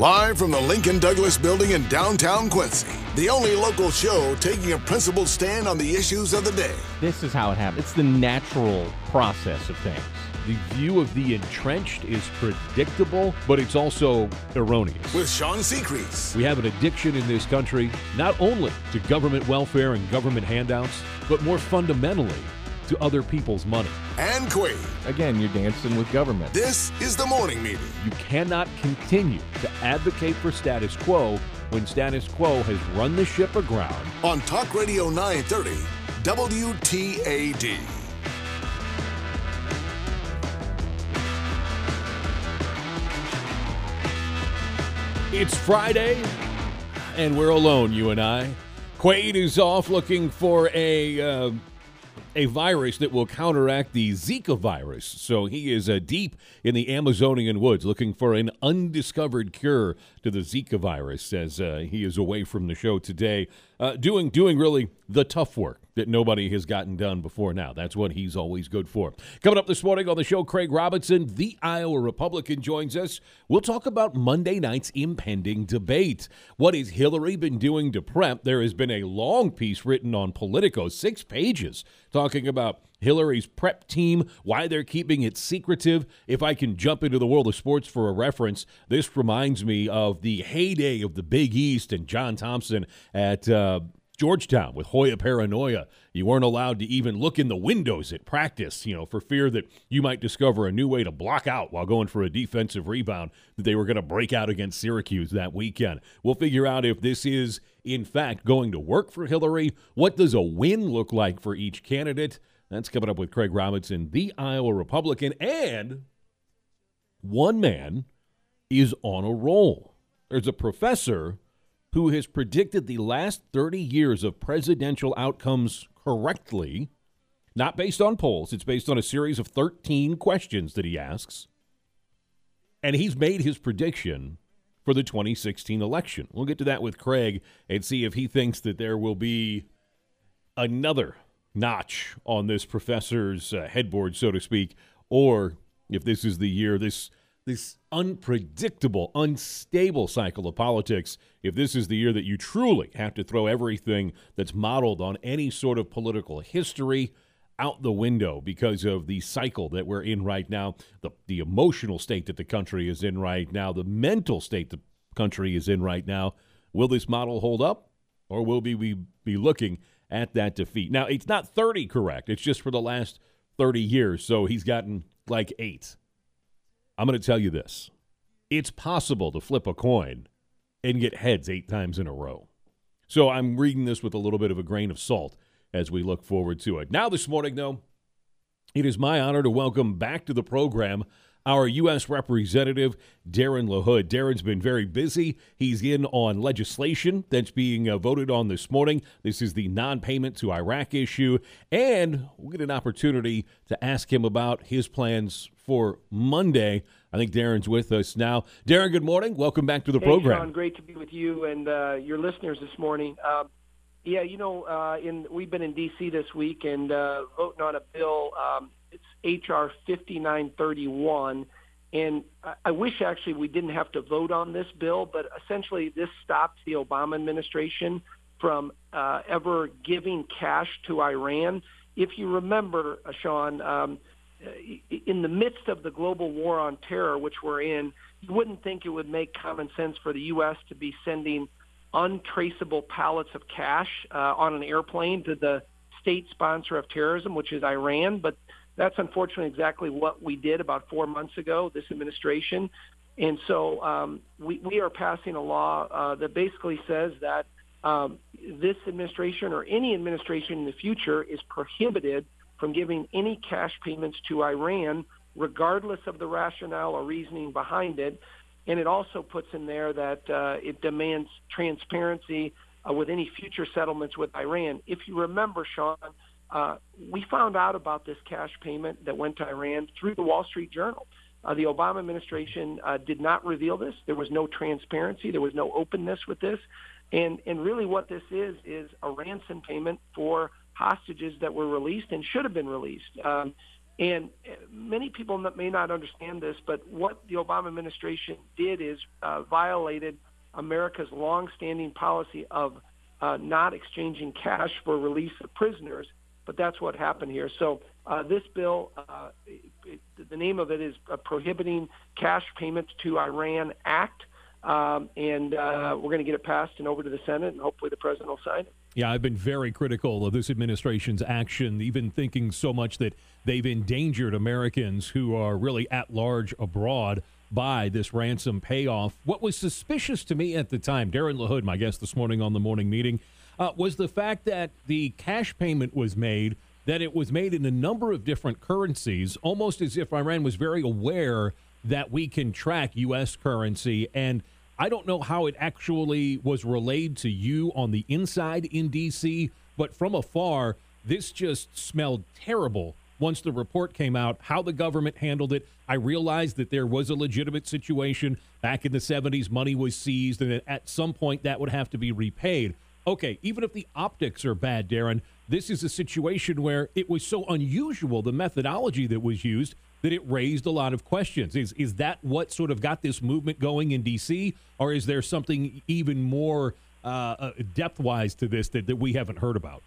Live from the Lincoln Douglas Building in downtown Quincy, the only local show taking a principled stand on the issues of the day. This is how it happens. It's the natural process of things. The view of the entrenched is predictable, but it's also erroneous. With Sean Seacrease. We have an addiction in this country, not only to government welfare and government handouts, but more fundamentally to other people's money. And Quaid. Again, you're dancing with government. This is the morning meeting. You cannot continue to advocate for status quo when status quo has run the ship aground. On Talk Radio 930, WTAD. It's Friday, and we're alone, you and I. Quaid is off looking for a uh, a virus that will counteract the Zika virus. So he is uh, deep in the Amazonian woods looking for an undiscovered cure to the Zika virus as uh, he is away from the show today, uh, doing doing really the tough work that nobody has gotten done before now. That's what he's always good for. Coming up this morning on the show, Craig Robinson, the Iowa Republican, joins us. We'll talk about Monday night's impending debate. What has Hillary been doing to prep? There has been a long piece written on Politico, six pages, talking about Hillary's prep team, why they're keeping it secretive. If I can jump into the world of sports for a reference, this reminds me of the heyday of the Big East and John Thompson at uh, Georgetown with Hoya paranoia. You weren't allowed to even look in the windows at practice, you know, for fear that you might discover a new way to block out while going for a defensive rebound that they were going to break out against Syracuse that weekend. We'll figure out if this is, in fact, going to work for Hillary. What does a win look like for each candidate? That's coming up with Craig Robinson, the Iowa Republican. And one man is on a roll. There's a professor who has predicted the last 30 years of presidential outcomes correctly, not based on polls, it's based on a series of 13 questions that he asks. And he's made his prediction for the 2016 election. We'll get to that with Craig and see if he thinks that there will be another notch on this professor's uh, headboard, so to speak, or if this is the year this this unpredictable, unstable cycle of politics, if this is the year that you truly have to throw everything that's modeled on any sort of political history out the window because of the cycle that we're in right now, the, the emotional state that the country is in right now, the mental state the country is in right now, will this model hold up or will we be, be looking at that defeat? Now, it's not 30 correct, it's just for the last 30 years, so he's gotten like eight. I'm going to tell you this it's possible to flip a coin and get heads eight times in a row. So I'm reading this with a little bit of a grain of salt as we look forward to it. Now, this morning, though, it is my honor to welcome back to the program our U.S. Representative, Darren LaHood. Darren's been very busy. He's in on legislation that's being uh, voted on this morning. This is the non payment to Iraq issue. And we'll get an opportunity to ask him about his plans for Monday. I think Darren's with us now. Darren, good morning. Welcome back to the hey, program. Sean, great to be with you and uh, your listeners this morning. Um, yeah, you know, uh, in we've been in D.C. this week and uh, voting on a bill. Um, HR 5931. And I wish actually we didn't have to vote on this bill, but essentially this stops the Obama administration from uh, ever giving cash to Iran. If you remember, uh, Sean, um, in the midst of the global war on terror, which we're in, you wouldn't think it would make common sense for the U.S. to be sending untraceable pallets of cash uh, on an airplane to the state sponsor of terrorism, which is Iran. But that's unfortunately exactly what we did about four months ago, this administration. And so um, we, we are passing a law uh, that basically says that um, this administration or any administration in the future is prohibited from giving any cash payments to Iran, regardless of the rationale or reasoning behind it. And it also puts in there that uh, it demands transparency uh, with any future settlements with Iran. If you remember, Sean, uh, we found out about this cash payment that went to Iran through the Wall Street Journal. Uh, the Obama administration uh, did not reveal this. There was no transparency. There was no openness with this. And, and really what this is, is a ransom payment for hostages that were released and should have been released. Um, and many people may not understand this, but what the Obama administration did is uh, violated America's longstanding policy of uh, not exchanging cash for release of prisoners. But that's what happened here. So uh, this bill, uh, it, the name of it is uh, Prohibiting Cash Payments to Iran Act. Um, and uh, we're going to get it passed and over to the Senate, and hopefully the president will sign it. Yeah, I've been very critical of this administration's action, even thinking so much that they've endangered Americans who are really at large abroad by this ransom payoff. What was suspicious to me at the time, Darren LaHood, my guest this morning on the morning meeting, uh, was the fact that the cash payment was made, that it was made in a number of different currencies, almost as if Iran was very aware that we can track U.S. currency. And I don't know how it actually was relayed to you on the inside in D.C., but from afar, this just smelled terrible once the report came out, how the government handled it. I realized that there was a legitimate situation. Back in the 70s, money was seized, and at some point that would have to be repaid. Okay, even if the optics are bad, Darren, this is a situation where it was so unusual, the methodology that was used, that it raised a lot of questions. Is is that what sort of got this movement going in D.C., or is there something even more uh, uh depth wise to this that, that we haven't heard about?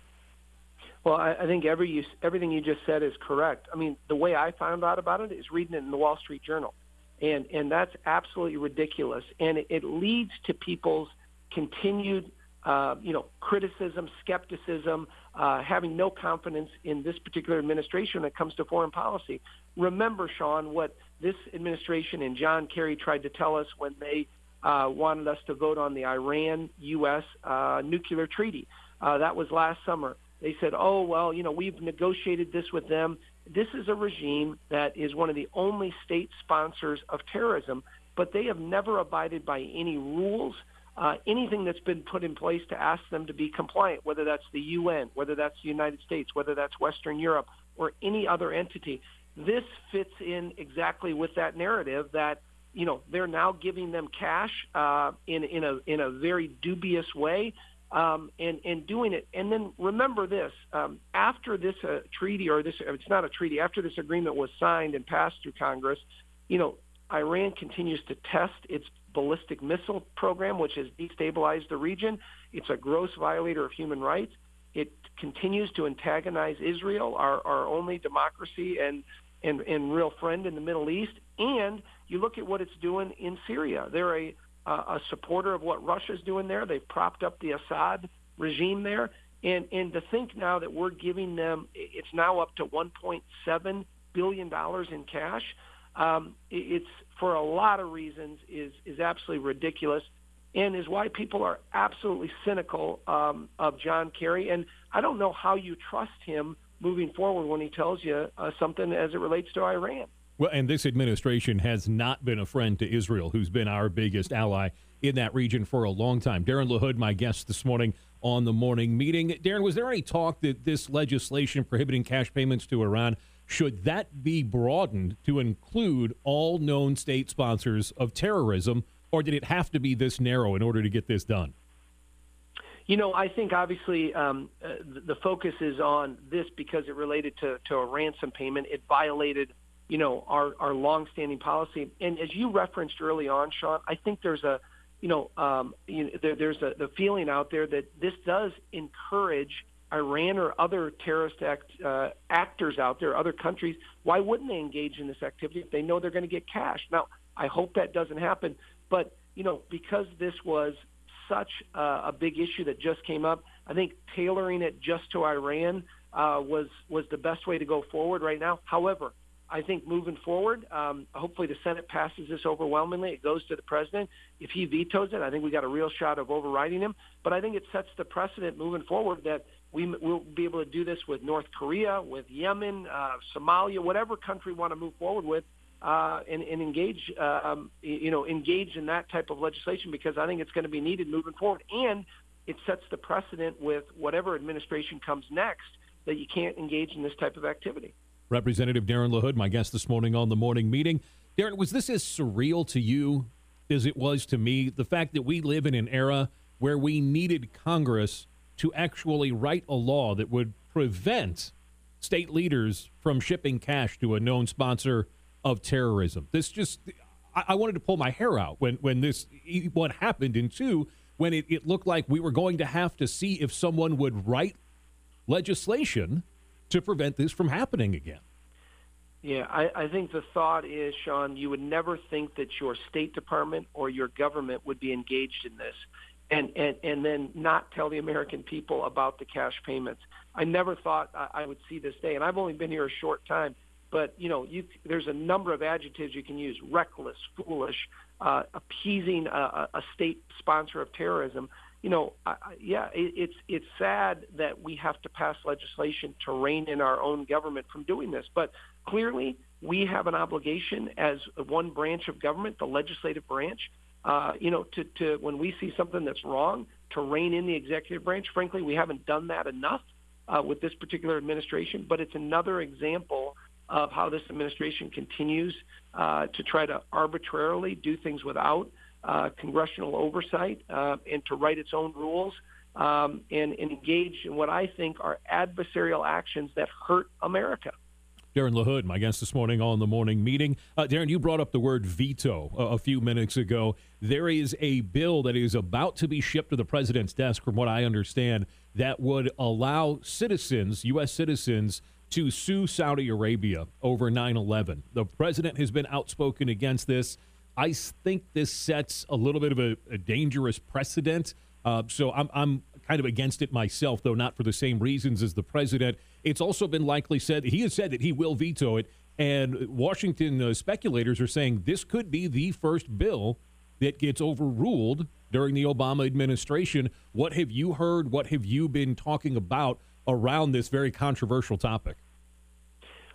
Well, I, I think every you, everything you just said is correct. I mean, the way I found out about it is reading it in the Wall Street Journal, and and that's absolutely ridiculous, and it, it leads to people's continued, uh, you know, criticism, skepticism, uh, having no confidence in this particular administration when it comes to foreign policy. Remember, Sean, what this administration and John Kerry tried to tell us when they uh, wanted us to vote on the Iran-U.S. Uh, nuclear treaty. Uh, that was last summer. They said, "Oh well, you know, we've negotiated this with them. This is a regime that is one of the only state sponsors of terrorism, but they have never abided by any rules." Uh, anything that's been put in place to ask them to be compliant, whether that's the UN, whether that's the United States, whether that's Western Europe, or any other entity. This fits in exactly with that narrative that you know they're now giving them cash uh, in in a in a very dubious way um, and and doing it. And then remember this: um, after this uh, treaty, or this it's not a treaty, after this agreement was signed and passed through Congress, you know, Iran continues to test its ballistic missile program, which has destabilized the region. It's a gross violator of human rights. It continues to antagonize Israel, our, our only democracy and, and, and real friend in the Middle East. And you look at what it's doing in Syria. They're a a supporter of what Russia's doing there. They've propped up the Assad regime there. And, and to think now that we're giving them, it's now up to $1.7 billion in cash. Um, it's for a lot of reasons is, is absolutely ridiculous and is why people are absolutely cynical um, of John Kerry. And I don't know how you trust him moving forward when he tells you uh, something as it relates to Iran. Well, and this administration has not been a friend to Israel, who's been our biggest ally in that region for a long time. Darren LaHood, my guest this morning on the morning meeting. Darren, was there any talk that this legislation prohibiting cash payments to Iran should that be broadened to include all known state sponsors of terrorism, or did it have to be this narrow in order to get this done? You know, I think obviously um, uh, the focus is on this because it related to, to a ransom payment. It violated you know, our, our longstanding policy. And as you referenced early on, Sean, I think there's a, you know, um, you know there, there's a the feeling out there that this does encourage Iran or other terrorist act, uh, actors out there, other countries. Why wouldn't they engage in this activity if they know they're going to get cash? Now, I hope that doesn't happen, but you know, because this was such uh, a big issue that just came up, I think tailoring it just to Iran uh, was was the best way to go forward right now. However, I think moving forward, um, hopefully the Senate passes this overwhelmingly. It goes to the president. If he vetoes it, I think we got a real shot of overriding him. But I think it sets the precedent moving forward that we will be able to do this with North Korea, with Yemen, uh, Somalia, whatever country we want to move forward with, uh, and, and engage, uh, um, you know, engage in that type of legislation because I think it's going to be needed moving forward. And it sets the precedent with whatever administration comes next that you can't engage in this type of activity. Representative Darren LaHood, my guest this morning on the morning meeting. Darren, was this as surreal to you as it was to me? The fact that we live in an era where we needed Congress to actually write a law that would prevent state leaders from shipping cash to a known sponsor of terrorism. This just, I, I wanted to pull my hair out when, when this, what happened, and two, when it, it looked like we were going to have to see if someone would write legislation to prevent this from happening again. Yeah, I, I think the thought is, Sean, you would never think that your State Department or your government would be engaged in this and, and, and then not tell the American people about the cash payments. I never thought I would see this day, and I've only been here a short time. But you know, you, there's a number of adjectives you can use: reckless, foolish, uh, appeasing a, a state sponsor of terrorism. You know, I, yeah, it, it's it's sad that we have to pass legislation to rein in our own government from doing this. But clearly, we have an obligation as one branch of government, the legislative branch, uh, you know, to, to when we see something that's wrong, to rein in the executive branch. Frankly, we haven't done that enough uh, with this particular administration, but it's another example of how this administration continues uh, to try to arbitrarily do things without uh, congressional oversight uh, and to write its own rules um, and, and engage in what I think are adversarial actions that hurt America. Darren LaHood, my guest this morning on the morning meeting. Uh, Darren, you brought up the word veto a, a, few minutes ago. There is a bill that is about to be shipped to the president's desk, from what I understand, that would allow citizens, U.S. citizens, to sue Saudi Arabia over 9 11. The president has been outspoken against this. I think this sets a little bit of a, a dangerous precedent. Uh, so I'm, I'm kind of against it myself, though not for the same reasons as the president. It's also been likely said he has said that he will veto it, and Washington uh, speculators are saying this could be the first bill that gets overruled during the Obama administration. What have you heard? What have you been talking about around this very controversial topic?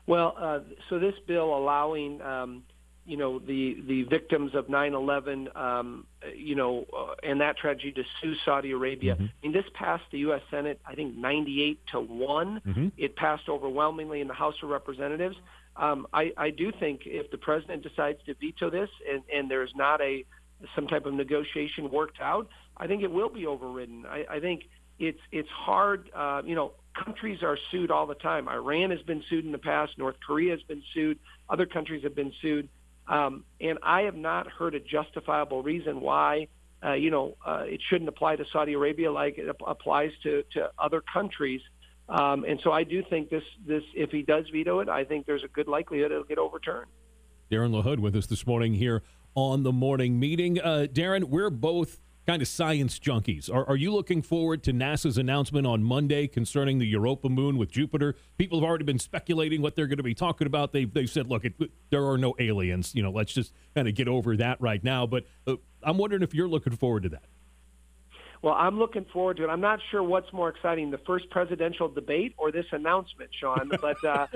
Well, uh, so this bill allowing um, you know the the victims of 9/11, um, you know, uh, and that tragedy to sue Saudi Arabia. Mm-hmm. I mean, this passed the U.S. Senate, I think 98 to one. Mm-hmm. It passed overwhelmingly in the House of Representatives. Um, I, I do think if the president decides to veto this, and, and there's not a some type of negotiation worked out, I think it will be overridden. I, I think it's it's hard. Uh, you know, countries are sued all the time. Iran has been sued in the past. North Korea has been sued. Other countries have been sued. Um, and I have not heard a justifiable reason why, uh, you know, uh, it shouldn't apply to Saudi Arabia like it applies to, to other countries. Um, and so I do think this, this, if he does veto it, I think there's a good likelihood it'll get overturned. Darren LaHood with us this morning here on the morning meeting. Uh, Darren, we're both kind of science junkies. Are, are you looking forward to NASA's announcement on Monday concerning the Europa moon with Jupiter? People have already been speculating what they're going to be talking about. They've, they've said, look, it, there are no aliens. You know, let's just kind of get over that right now. But uh, I'm wondering if you're looking forward to that. Well, I'm looking forward to it. I'm not sure what's more exciting, the first presidential debate or this announcement, Sean. But uh,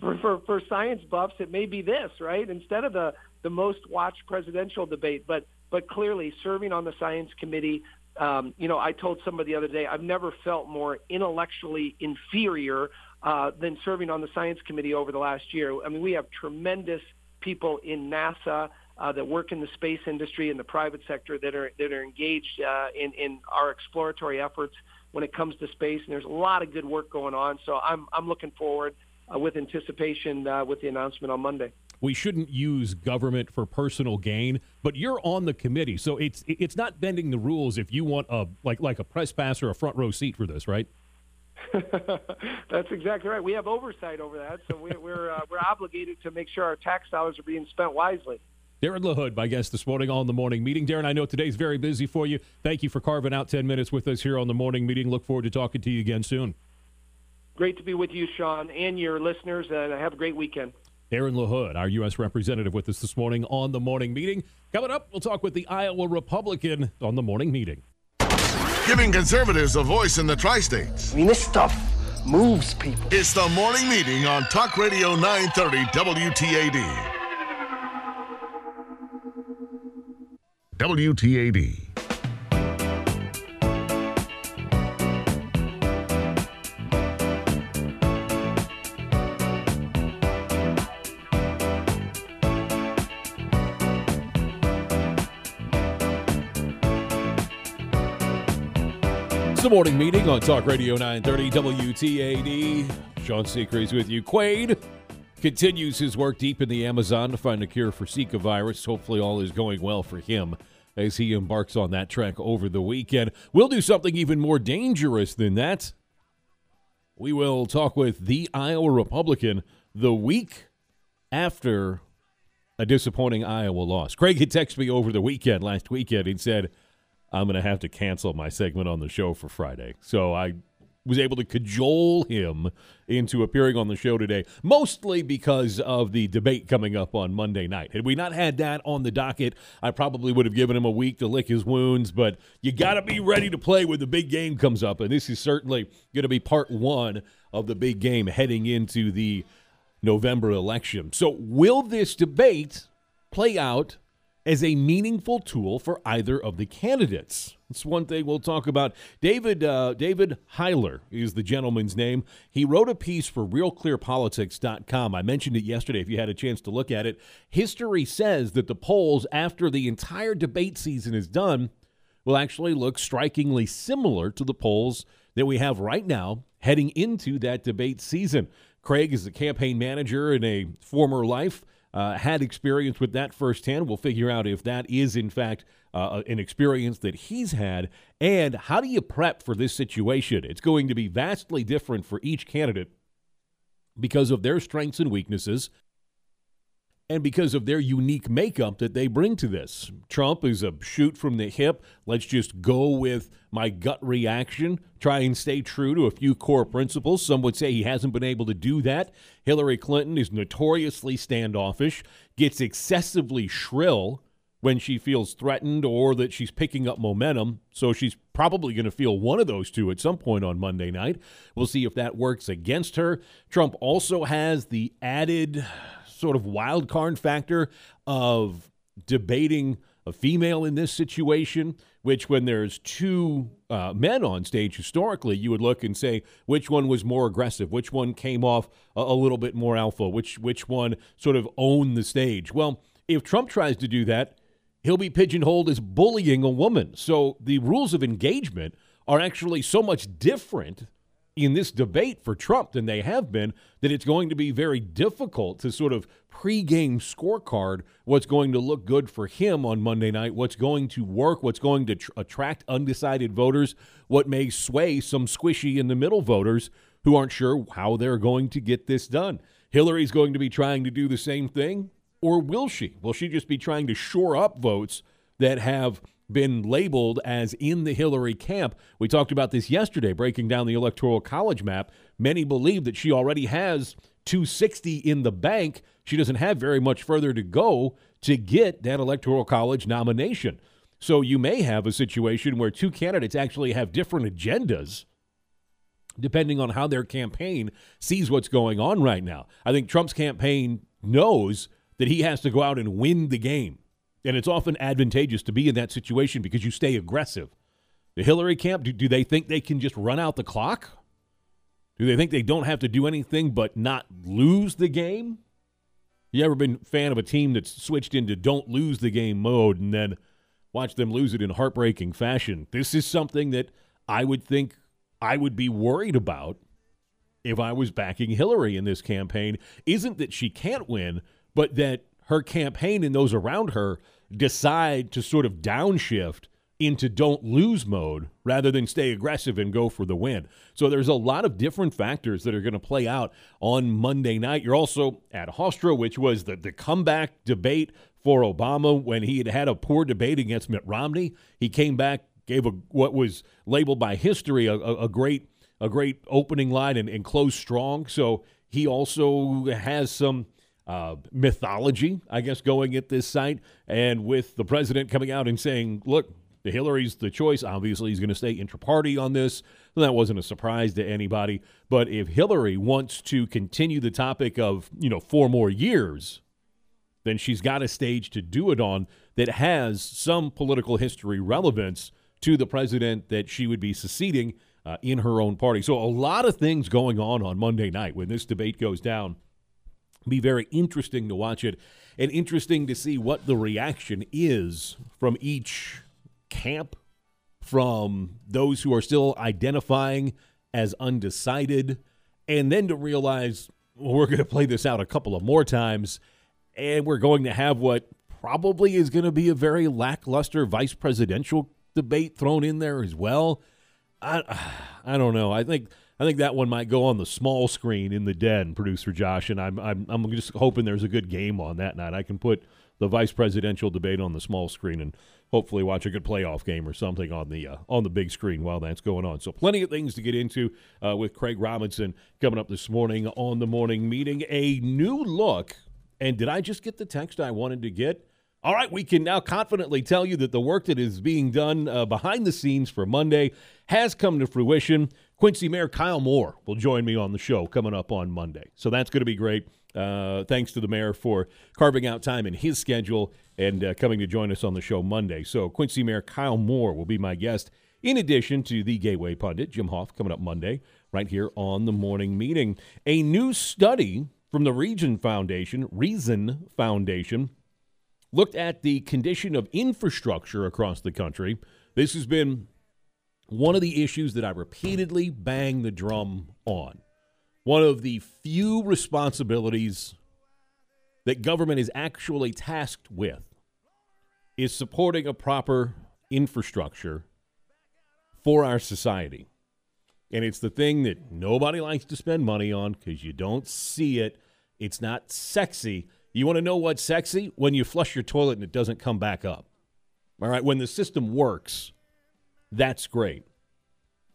for, for, for science buffs, it may be this, right? Instead of the, the most watched presidential debate. But but clearly serving on the science committee, um, you know, I told somebody the other day, I've never felt more intellectually inferior uh, than serving on the science committee over the last year. I mean, we have tremendous people in NASA uh, that work in the space industry and the private sector that are that are engaged uh, in in our exploratory efforts when it comes to space. And there's a lot of good work going on. So I'm I'm looking forward uh, with anticipation uh, with the announcement on Monday we shouldn't use government for personal gain. But you're on the committee, so it's it's not bending the rules if you want a like like a press pass or a front row seat for this, right? That's exactly right. We have oversight over that, so we, we're uh, we're obligated to make sure our tax dollars are being spent wisely. Darren LaHood, my guest this morning on the morning meeting. Darren, I know today's very busy for you. Thank you for carving out 10 minutes with us here on the morning meeting. Look forward to talking to you again soon. Great to be with you, Sean, and your listeners, and have a great weekend. Darren LaHood, our U.S. representative, with us this morning on the morning meeting. Coming up, we'll talk with the Iowa Republican on the morning meeting. Giving conservatives a voice in the tri states. I mean, this stuff moves people. It's the morning meeting on Talk Radio 930 WTAD. WTAD. the morning meeting on Talk Radio 930 WTAD. Sean Seacrest with you. Quaid continues his work deep in the Amazon to find a cure for Zika virus. Hopefully, all is going well for him as he embarks on that trek over the weekend. We'll do something even more dangerous than that. We will talk with the Iowa Republican the week after a disappointing Iowa loss. Craig had texted me over the weekend, last weekend, and said, I'm going to have to cancel my segment on the show for Friday. So I was able to cajole him into appearing on the show today, mostly because of the debate coming up on Monday night. Had we not had that on the docket, I probably would have given him a week to lick his wounds, but you got to be ready to play when the big game comes up. And this is certainly going to be part one of the big game heading into the November election. So, will this debate play out as a meaningful tool for either of the candidates. It's one thing we'll talk about. David uh, David Byler is the gentleman's name. He wrote a piece for RealClearPolitics.com. I mentioned it yesterday. If you had a chance to look at it, history says that the polls after the entire debate season is done will actually look strikingly similar to the polls that we have right now heading into that debate season. Craig is the campaign manager in a former life uh, had experience with that firsthand. We'll figure out if that is, in fact, uh, an experience that he's had. And how do you prep for this situation? It's going to be vastly different for each candidate because of their strengths and weaknesses and because of their unique makeup that they bring to this. Trump is a shoot from the hip. Let's just go with my gut reaction, try and stay true to a few core principles. Some would say he hasn't been able to do that. Hillary Clinton is notoriously standoffish, gets excessively shrill when she feels threatened or that she's picking up momentum. So she's probably going to feel one of those two at some point on Monday night. We'll see if that works against her. Trump also has the added sort of wild card factor of debating a female in this situation, which when there's two uh, men on stage historically, you would look and say which one was more aggressive, which one came off a, a little bit more alpha, which which one sort of owned the stage. Well, if Trump tries to do that, he'll be pigeonholed as bullying a woman. So the rules of engagement are actually so much different in this debate for Trump than they have been, that it's going to be very difficult to sort of pregame scorecard what's going to look good for him on Monday night, what's going to work, what's going to tr- attract undecided voters, what may sway some squishy in the middle voters who aren't sure how they're going to get this done. Hillary's going to be trying to do the same thing, or will she? Will she just be trying to shore up votes that have been labeled as in the Hillary camp. We talked about this yesterday, breaking down the Electoral College map. Many believe that she already has 260 in the bank. She doesn't have very much further to go to get that Electoral College nomination. So you may have a situation where two candidates actually have different agendas depending on how their campaign sees what's going on right now. I think Trump's campaign knows that he has to go out and win the game. And it's often advantageous to be in that situation because you stay aggressive. The Hillary camp, do, do they think they can just run out the clock? Do they think they don't have to do anything but not lose the game? You ever been fan of a team that's switched into don't lose the game mode and then watch them lose it in heartbreaking fashion? This is something that I would think I would be worried about if I was backing Hillary in this campaign. Isn't that she can't win, but that her campaign and those around her decide to sort of downshift into don't lose mode rather than stay aggressive and go for the win. So there's a lot of different factors that are going to play out on Monday night. You're also at Hofstra, which was the, the comeback debate for Obama when he had had a poor debate against Mitt Romney. He came back, gave a what was labeled by history a, a, a great a great opening line and, and closed strong. So he also has some uh, mythology, I guess, going at this site. And with the president coming out and saying, look, Hillary's the choice. Obviously, he's going to stay intra-party on this. That wasn't a surprise to anybody. But if Hillary wants to continue the topic of, you know, four more years, then she's got a stage to do it on that has some political history relevance to the president that she would be seceding uh, in her own party. So a lot of things going on on Monday night when this debate goes down be very interesting to watch it and interesting to see what the reaction is from each camp, from those who are still identifying as undecided, and then to realize well, we're going to play this out a couple of more times, and we're going to have what probably is going to be a very lackluster vice presidential debate thrown in there as well. I I don't know. I think I think that one might go on the small screen in the den, producer Josh, and I'm I'm I'm just hoping there's a good game on that night. I can put the vice presidential debate on the small screen and hopefully watch a good playoff game or something on the uh, on the big screen while that's going on. So plenty of things to get into uh, with Craig Robinson coming up this morning on the morning meeting. A new look, and did I just get the text I wanted to get? All right, we can now confidently tell you that the work that is being done uh, behind the scenes for Monday has come to fruition. Quincy Mayor Kyle Moore will join me on the show coming up on Monday. So that's going to be great. Uh, thanks to the mayor for carving out time in his schedule and uh, coming to join us on the show Monday. So Quincy Mayor Kyle Moore will be my guest, in addition to the Gateway pundit Jim Hoft coming up Monday, right here on the morning meeting. A new study from the Region Foundation, Reason Foundation, looked at the condition of infrastructure across the country. This has been one of the issues that I repeatedly bang the drum on one of the few responsibilities that government is actually tasked with is supporting a proper infrastructure for our society. And it's the thing that nobody likes to spend money on because you don't see it. It's not sexy. You want to know what's sexy? When you flush your toilet and it doesn't come back up. All right, when the system works, that's great.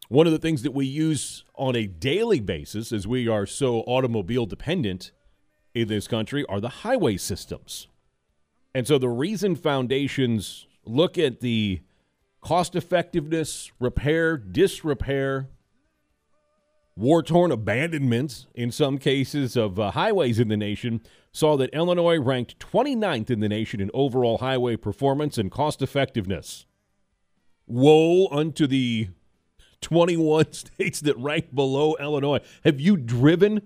One of the things that we use on a daily basis, as we are so automobile dependent in this country, are the highway systems. And so the reason foundations look at the cost effectiveness, repair, disrepair, war torn abandonments in some cases of uh, highways in the nation saw that Illinois ranked 29th in the nation in overall highway performance and cost effectiveness. Woe unto the 21 states that rank below Illinois. Have you driven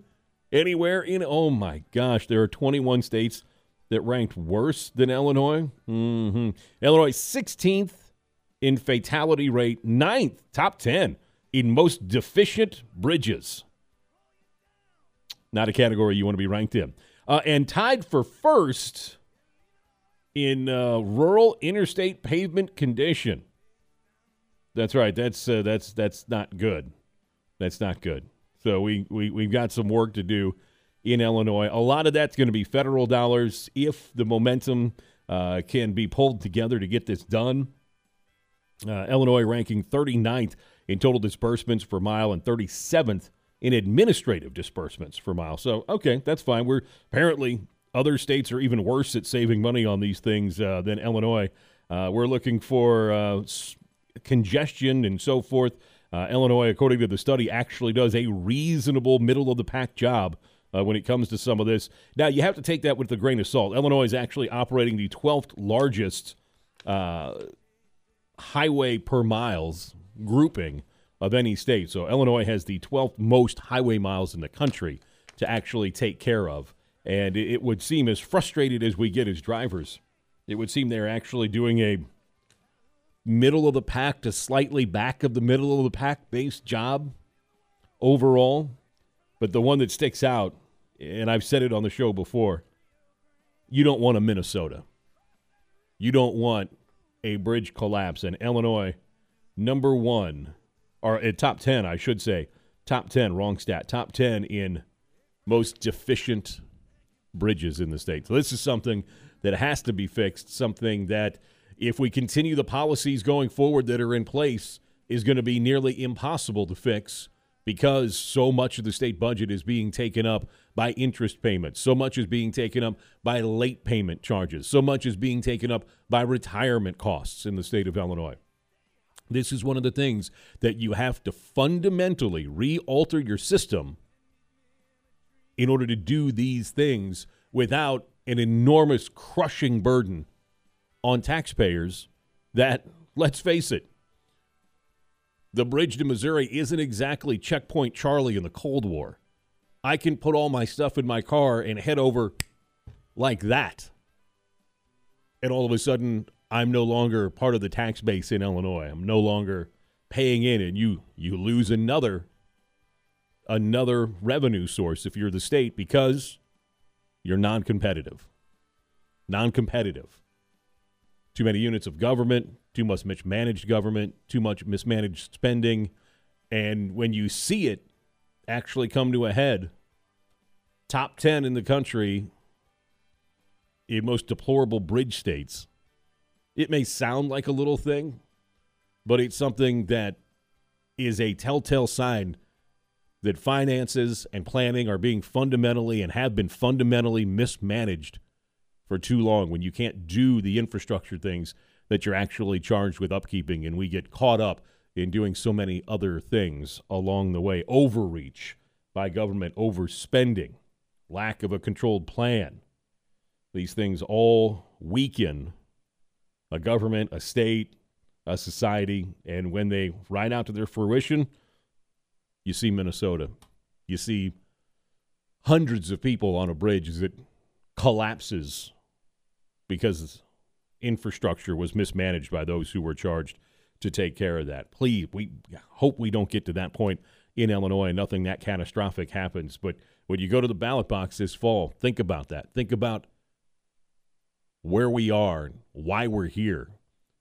anywhere in? Oh my gosh, there are 21 states that ranked worse than Illinois. Mm-hmm. Illinois 16th in fatality rate, 9th, top 10 in most deficient bridges. Not a category you want to be ranked in. Uh, and tied for first in uh, rural interstate pavement condition. That's right. That's uh, that's that's not good. That's not good. So we, we we've got some work to do in Illinois. A lot of that's going to be federal dollars if the momentum uh, can be pulled together to get this done. Uh, Illinois ranking 39th in total disbursements per mile and 37th in administrative disbursements per mile. So okay, that's fine. We're apparently other states are even worse at saving money on these things uh, than Illinois. Uh, we're looking for uh, congestion and so forth. Uh, Illinois, according to the study, actually does a reasonable middle of the pack job uh, when it comes to some of this. Now, you have to take that with a grain of salt. Illinois is actually operating the 12th largest uh, highway per miles grouping of any state. So, Illinois has the 12th most highway miles in the country to actually take care of. And it would seem as frustrated as we get as drivers, it would seem they're actually doing a middle of the pack to slightly back of the middle of the pack based job overall. But the one that sticks out, and I've said it on the show before, you don't want a Minnesota. You don't want a bridge collapse. And Illinois, number one, or at top 10, I should say, top 10, wrong stat, top 10 in most deficient bridges in the state. So this is something that has to be fixed, something that if we continue the policies going forward that are in place, is going to be nearly impossible to fix because so much of the state budget is being taken up by interest payments. So much is being taken up by late payment charges. So much is being taken up by retirement costs in the state of Illinois. This is one of the things that you have to fundamentally re alter your system in order to do these things without an enormous crushing burden on taxpayers that, let's face it, the bridge to Missouri isn't exactly Checkpoint Charlie in the Cold War. I can put all my stuff in my car and head over like that. And all of a sudden, I'm no longer part of the tax base in Illinois. I'm no longer paying in, and you you lose another another revenue source if you're the state because you're non competitive. non competitive. Too many units of government, too much mismanaged government, too much mismanaged spending. And when you see it actually come to a head, top 10 in the country in most deplorable bridge states, it may sound like a little thing, but it's something that is a telltale sign that finances and planning are being fundamentally and have been fundamentally mismanaged for too long when you can't do the infrastructure things that you're actually charged with upkeeping and we get caught up in doing so many other things along the way overreach by government overspending lack of a controlled plan these things all weaken a government a state a society and when they ride out to their fruition you see Minnesota. You see hundreds of people on a bridge that collapses because infrastructure was mismanaged by those who were charged to take care of that. Please, we hope we don't get to that point in Illinois and nothing that catastrophic happens. But when you go to the ballot box this fall, think about that. Think about where we are, why we're here,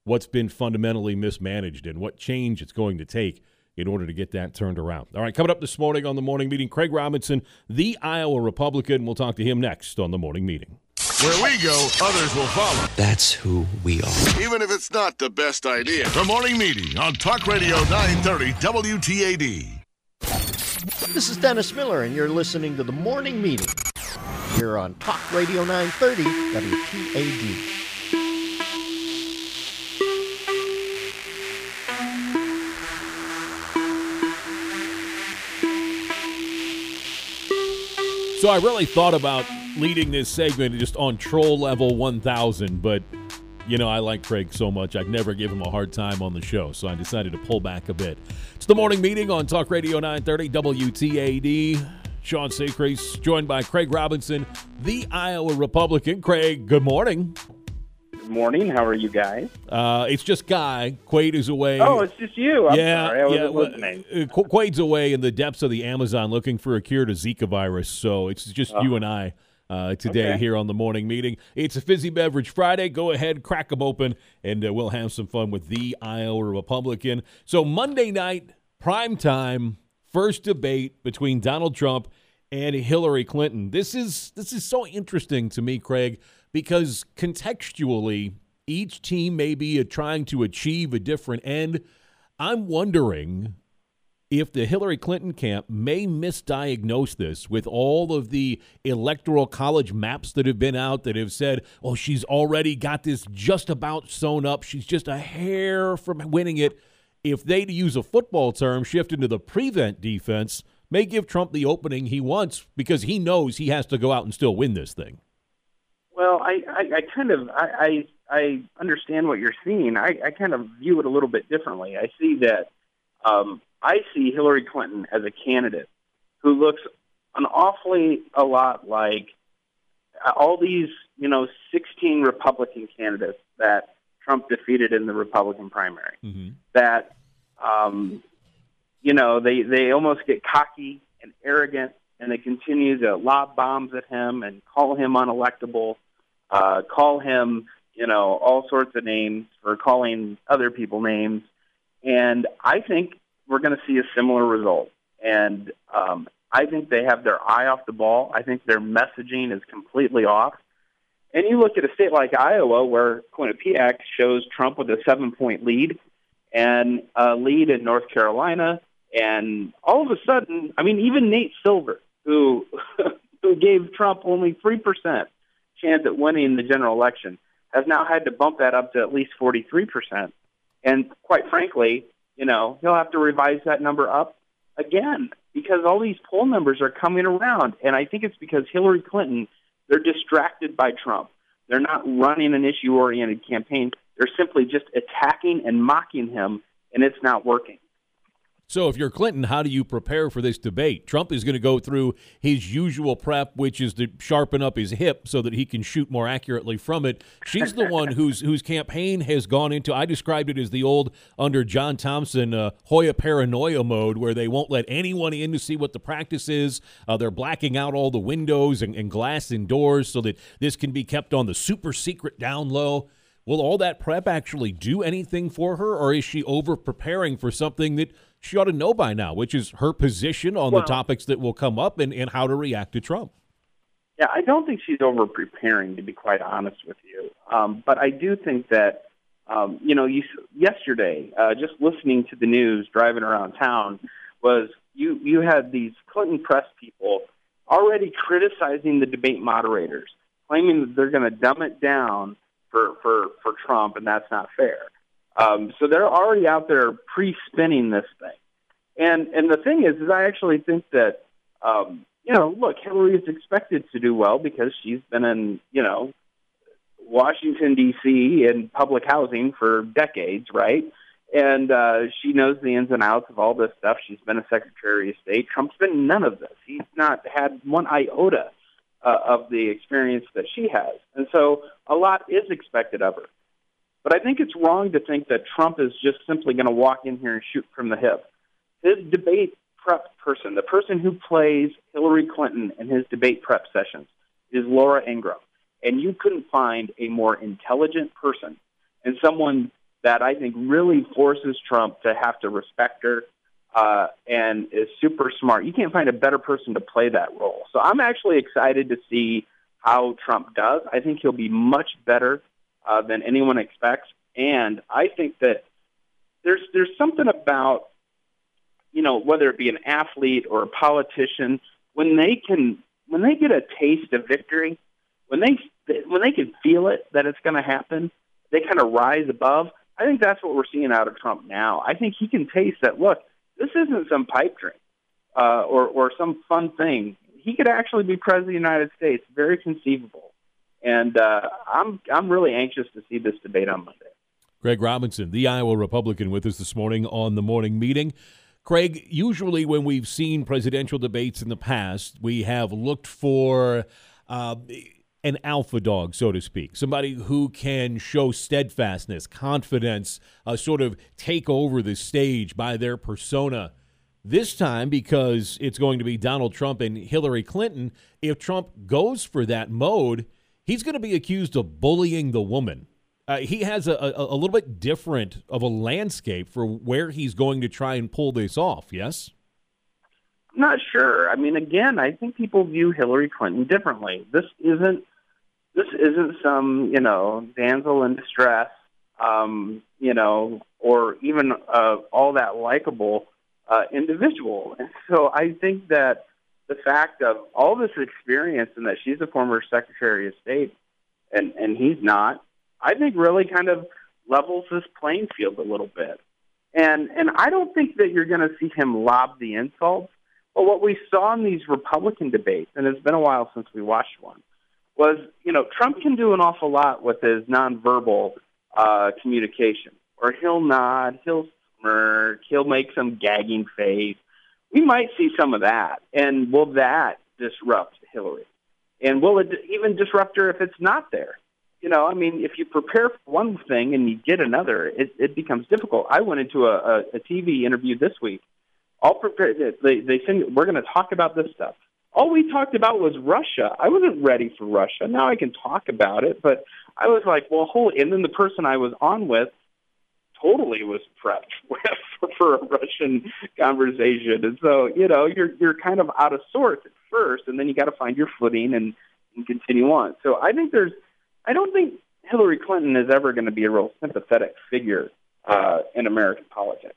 what's been fundamentally mismanaged, and what change it's going to take in order to get that turned around. All right, coming up this morning on the morning meeting, Craig Robinson, the Iowa Republican. We'll talk to him next on the morning meeting. Where we go, others will follow. That's who we are. Even if it's not the best idea. The morning meeting on Talk Radio 930 WTAD. This is Dennis Miller, and you're listening to the morning meeting here on Talk Radio 930 WTAD. So I really thought about leading this segment just on troll level 1000, but you know, I like Craig so much. I'd never give him a hard time on the show, so I decided to pull back a bit. It's the morning meeting on Talk Radio 930 WTAD. Sean Secrease, joined by Craig Robinson, the Iowa Republican. Craig, good morning Good morning. How are you guys? Uh, it's just Guy. Quaid is away. Oh, it's just you. I'm yeah, sorry. I yeah. wasn't listening. Uh, Quaid's away in the depths of the Amazon looking for a cure to Zika virus. So it's just Oh. you and I uh, today Okay. here on the morning meeting. It's a fizzy beverage Friday. Go ahead, crack them open, and uh, we'll have some fun with the Iowa Republican. So Monday night, prime time, first debate between Donald Trump and Hillary Clinton. This is this is so interesting to me, Craig, because contextually, each team may be uh, trying to achieve a different end. I'm wondering if the Hillary Clinton camp may misdiagnose this with all of the electoral college maps that have been out that have said, oh, she's already got this just about sewn up. She's just a hair from winning it. If they, to use a football term, shift into the prevent defense, may give Trump the opening he wants because he knows he has to go out and still win this thing. Well, I, I, I kind of I, I I understand what you're seeing. I, I kind of view it a little bit differently. I see that um, I see Hillary Clinton as a candidate who looks an awfully a lot like uh, all these you know 16 Republican candidates that Trump defeated in the Republican primary. Mm-hmm. That um, you know they they almost get cocky and arrogant, and they continue to lob bombs at him and call him unelectable, uh, call him you know all sorts of names for calling other people names, and I think we're going to see a similar result. And um, I think they have their eye off the ball. I think their messaging is completely off. And you look at a state like Iowa, where Quinnipiac shows Trump with a seven-point lead, and a lead in North Carolina, and all of a sudden, I mean, even Nate Silver, who who gave Trump only three percent chance at winning the general election, has now had to bump that up to at least forty-three percent. And quite frankly, you know, he'll have to revise that number up again because all these poll numbers are coming around, and I think it's because Hillary Clinton they're distracted by Trump. They're not running an issue oriented campaign. They're simply just attacking and mocking him, and it's not working. So, if you're Clinton, how do you prepare for this debate? Trump is going to go through his usual prep, which is to sharpen up his hip so that he can shoot more accurately from it. She's the one whose whose campaign has gone into. I described it as the old under John Thompson uh, Hoya paranoia mode, where they won't let anyone in to see what the practice is. Uh, they're blacking out all the windows and, and glass indoors so that this can be kept on the super secret down low. Will all that prep actually do anything for her, or is she over preparing for something that she ought to know by now, which is her position on Well- the topics that will come up and, and how to react to Trump? Yeah, I don't think she's over preparing, to be quite honest with you. Um, but I do think that, um, you know, you, yesterday, uh, just listening to the news, driving around town, was you you had these Clinton press people already criticizing the debate moderators, claiming that they're going to dumb it down for for for Trump, and that's not fair. Um, so they're already out there pre-spinning this thing. And and the thing is, is I actually think that um, you know, look, Hillary is expected to do well because she's been in, you know, Washington D.C. and public housing for decades, right? And uh, she knows the ins and outs of all this stuff. She's been a Secretary of State. Trump's been none of this. He's not had one iota uh, of the experience that she has, and so a lot is expected of her. But I think it's wrong to think that Trump is just simply going to walk in here and shoot from the hip. His debate prep person, the person who plays Hillary Clinton in his debate prep sessions, is Laura Ingraham. And you couldn't find a more intelligent person and someone that I think really forces Trump to have to respect her uh, and is super smart. You can't find a better person to play that role. So I'm actually excited to see how Trump does. I think he'll be much better uh, than anyone expects, and I think that there's there's something about you know whether it be an athlete or a politician when they can when they get a taste of victory, when they when they can feel it that it's going to happen, they kind of rise above. I think that's what we're seeing out of Trump now. I think he can taste that. Look, this isn't some pipe dream uh, or or some fun thing. He could actually be president of the United States. Very conceivable. And uh, I'm I'm really anxious to see this debate on Monday. Craig Robinson, the Iowa Republican, with us this morning on the morning meeting. Craig, usually when we've seen presidential debates in the past, we have looked for uh, an alpha dog, so to speak, somebody who can show steadfastness, confidence, uh, sort of take over the stage by their persona. This time, because it's going to be Donald Trump and Hillary Clinton, if Trump goes for that mode, he's going to be accused of bullying the woman. Uh, he has a, a, a little bit different of a landscape for where he's going to try and pull this off. Yes. Not sure. I mean, again, I think people view Hillary Clinton differently. This isn't this isn't some you know damsel in distress, um, you know, or even uh, all that likable uh, individual. And so I think that the fact of all this experience and that she's a former Secretary of State and and he's not, I think really kind of levels this playing field a little bit. And and I don't think that you're going to see him lob the insults. But what we saw in these Republican debates, and it's been a while since we watched one, was you know Trump can do an awful lot with his nonverbal uh, communication, or he'll nod, he'll smirk, he'll make some gagging face. We might see some of that, and will that disrupt Hillary? And will it even disrupt her if it's not there? You know, I mean, if you prepare for one thing and you get another, it, it becomes difficult. I went into a, a, a TV interview this week all prepared. They they said we're going to talk about this stuff. All we talked about was Russia. I wasn't ready for Russia. Now I can talk about it, but I was like, well, hold. And then the person I was on with totally was prepped for, for a Russian conversation, and so you know you're you're kind of out of sorts at first, and then you got to find your footing and, and continue on. So I think there's, I don't think Hillary Clinton is ever going to be a real sympathetic figure uh, in American politics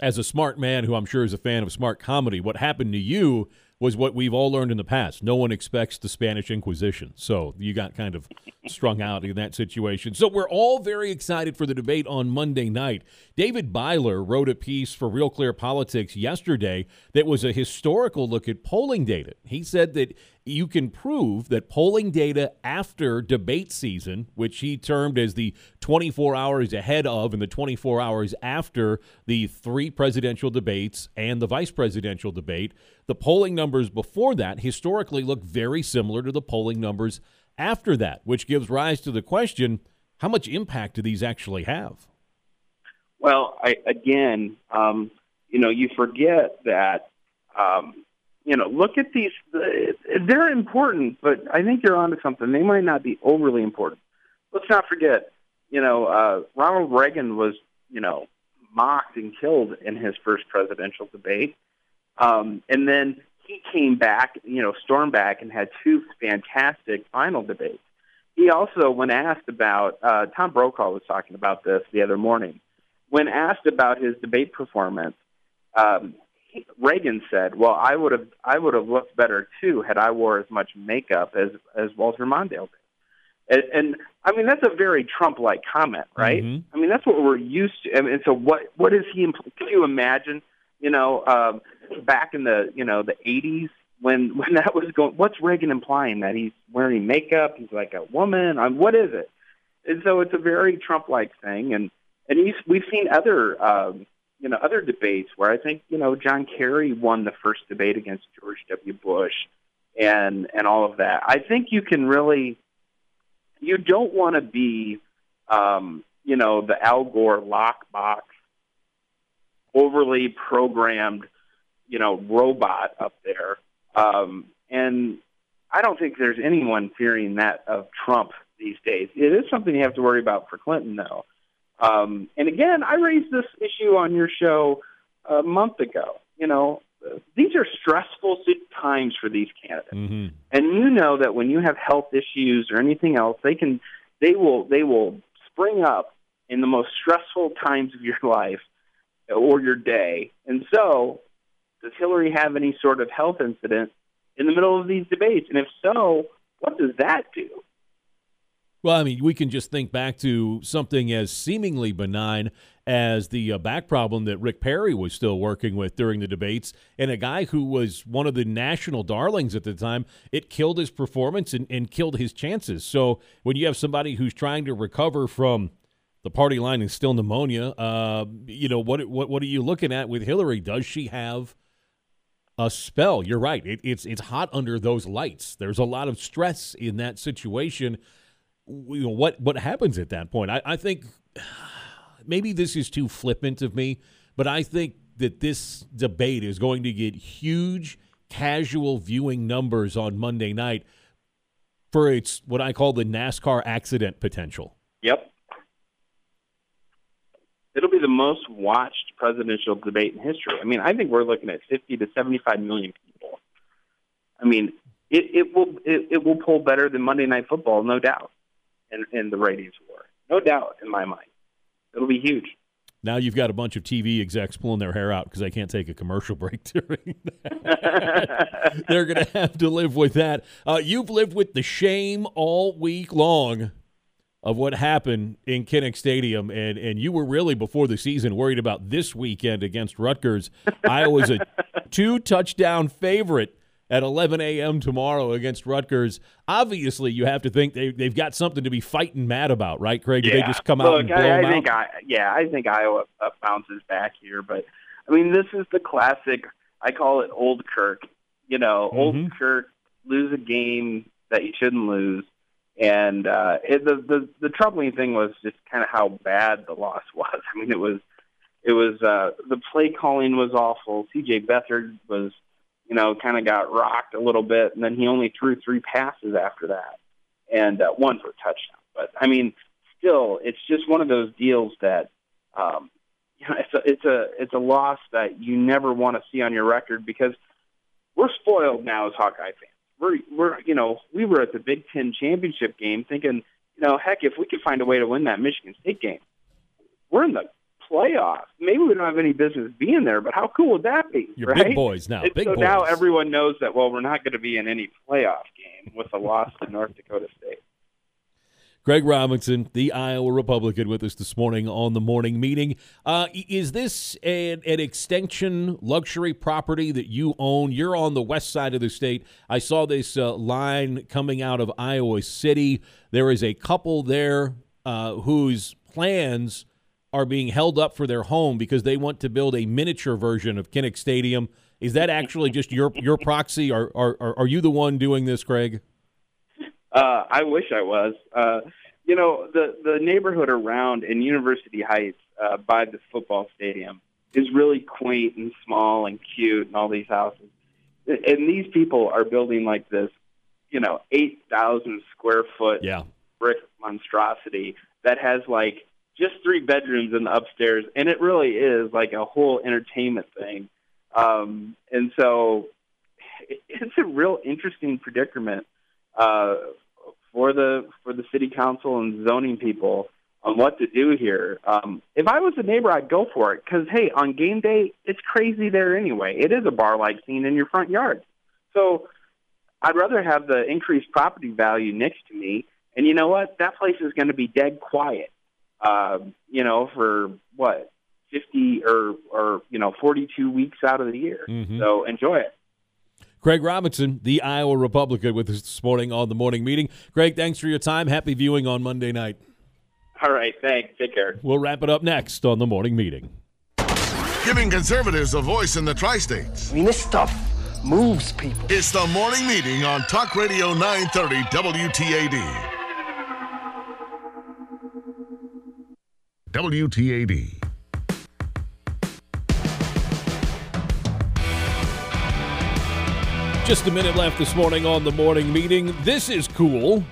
as a smart man who I'm sure is a fan of smart comedy, what happened to you was what we've all learned in the past. No one expects the Spanish Inquisition. So you got kind of strung out in that situation. So we're all very excited for the debate on Monday night. David Byler wrote a piece for Real Clear Politics yesterday that was a historical look at polling data. He said that you can prove that polling data after debate season, which he termed as the 24 hours ahead of and the 24 hours after the three presidential debates and the vice presidential debate, the polling numbers before that historically look very similar to the polling numbers after that, which gives rise to the question how much impact do these actually have? Well, I, again, um, you know, you forget that, um, you know, look at these. They're important, but I think you're onto something. They might not be overly important. Let's not forget, you know, uh, Ronald Reagan was, you know, mocked and killed in his first presidential debate. Um, and then he came back, you know, stormed back and had two fantastic final debates. He also, when asked about, uh, Tom Brokaw was talking about this the other morning. When asked about his debate performance, um, Reagan said, "Well, I would have, I would have looked better too had I wore as much makeup as as Walter Mondale did." And, and I mean, that's a very Trump-like comment, right? Mm-hmm. I mean, that's what we're used to. I mean, so what? What is he? Impl- can you imagine? You know, um, back in the you know the '80s when when that was going. What's Reagan implying that he's wearing makeup? He's like a woman. I'm, what is it? And so it's a very Trump-like thing, and and he's, we've seen other um, you know other debates where I think you know John Kerry won the first debate against George W. Bush, and and all of that. I think you can really you don't want to be um, you know the Al Gore lockbox overly programmed, you know, robot up there. Um, and I don't think there's anyone fearing that of Trump these days. It is something you have to worry about for Clinton, though. Um, and again, I raised this issue on your show a month ago. You know, these are stressful times for these candidates, mm-hmm. and you know that when you have health issues or anything else, they can, they will, they will spring up in the most stressful times of your life or your day. And so, does Hillary have any sort of health incident in the middle of these debates? And if so, what does that do? Well, I mean, we can just think back to something as seemingly benign as the uh, back problem that Rick Perry was still working with during the debates, and a guy who was one of the national darlings at the time. It killed his performance and, and killed his chances. So when you have somebody who's trying to recover from the party line is still pneumonia. Uh, you know what? What? What are you looking at with Hillary? Does she have a spell? You're right. It, it's it's hot under those lights. There's a lot of stress in that situation. You know, what what happens at that point? I, I think maybe this is too flippant of me, but I think that this debate is going to get huge casual viewing numbers on Monday night for its what I call the NASCAR accident potential. Yep it'll be the most watched presidential debate in history. I mean, I think we're looking at 50 to 75 million people. I mean, it, it will it, it will pull better than Monday Night Football, no doubt, in, in the ratings war, no doubt in my mind. It'll be huge. Now you've got a bunch of TV execs pulling their hair out because they can't take a commercial break during that. They're going to have to live with that. Uh, you've lived with the shame all week long of what happened in Kinnick Stadium, and and you were really before the season worried about this weekend against Rutgers. Iowa's a two touchdown favorite at 11 a.m. tomorrow against Rutgers. Obviously, you have to think they they've got something to be fighting mad about, right, Craig? Yeah. they just come out and blow I, I them think out? I, yeah, I think Iowa uh, bounces back here, but I mean, this is the classic. I call it old Kirk. You know, Mhm. old Kirk lose a game that you shouldn't lose. And uh, it, the, the the troubling thing was just kind of how bad the loss was. I mean, it was it was uh, the play calling was awful. C.J. Beathard was, you know, kind of got rocked a little bit, and then he only threw three passes after that, and uh, one for a touchdown. But I mean, still, it's just one of those deals that, um, you know, it's a it's a it's a loss that you never want to see on your record because we're spoiled now as Hawkeye fans we're we're you know we were at the Big Ten championship game thinking you know heck if we could find a way to win that Michigan State game, we're in the playoffs. Maybe we don't have any business being there, but how cool would that be? You're right? big boys now. Big so boys. now everyone knows that well we're not going to be in any playoff game with a loss to North Dakota State. Craig Robinson, the Iowa Republican, with us this morning on the morning meeting. Uh, is this an, an, extension luxury property that you own? You're on the west side of the state. I saw this uh, line coming out of Iowa City. There is a couple there uh, whose plans are being held up for their home because they want to build a miniature version of Kinnick Stadium. Is that actually just your your proxy? Are are are you the one doing this, Craig? Uh, I wish I was. Uh, you know, the the neighborhood around in University Heights uh, by the football stadium is really quaint and small and cute, and all these houses. And these people are building like this, you know, eight thousand square foot yeah. brick monstrosity that has like just three bedrooms in the upstairs, and it really is like a whole entertainment thing. Um, and so, it's a real interesting predicament uh, for the for the city council and zoning people on what to do here. Um, if I was a neighbor, I'd go for it because hey, on game day, it's crazy there anyway. It is a bar-like scene in your front yard, so I'd rather have the increased property value next to me. And you know what? That place is going to be dead quiet. Uh, you know, for what fifty or or you know forty two weeks out of the year. Mm-hmm. So enjoy it. Craig Robinson, the Iowa Republican, with us this morning on the morning meeting. Craig, thanks for your time. Happy viewing on Monday night. All right, thanks. Take care. We'll wrap it up next on the morning meeting. Giving conservatives a voice in the tri states. I mean, this stuff moves people. It's the morning meeting on Talk Radio 930 WTAD. WTAD. Just a minute left this morning on the morning meeting. This is cool.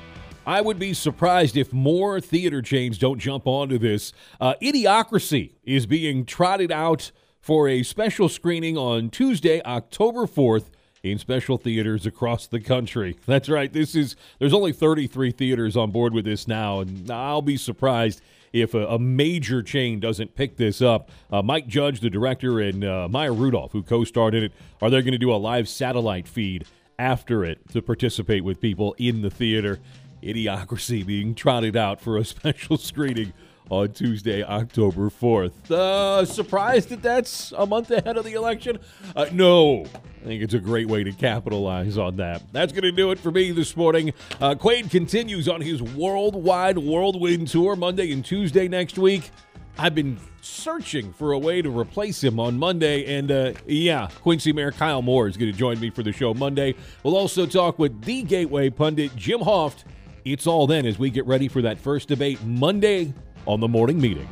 I would be surprised if more theater chains don't jump onto this. Uh, Idiocracy is being trotted out for a special screening on Tuesday, October 4th in special theaters across the country. That's right. This is there's only 33 theaters on board with this now and I'll be surprised if a, a major chain doesn't pick this up. Uh, Mike Judge, the director, and uh, Maya Rudolph, who co-starred in it, are they going to do a live satellite feed after it to participate with people in the theater? Idiocracy being trotted out for a special screening on Tuesday, October 4th. Uh, surprised that that's a month ahead of the election? Uh, no. I think it's a great way to capitalize on that. That's going to do it for me this morning. Uh, Quaid continues on his worldwide whirlwind tour Monday and Tuesday next week. I've been searching for a way to replace him on Monday, and uh, yeah, Quincy Mayor Kyle Moore is going to join me for the show Monday. We'll also talk with the Gateway pundit Jim Hoft. It's all then as we get ready for that first debate Monday on the morning meeting.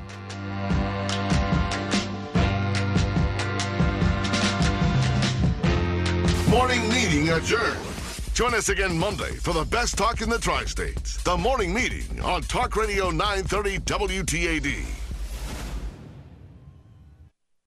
Morning meeting adjourned. Join us again Monday for the best talk in the tri states. The morning meeting on Talk Radio 930 WTAD.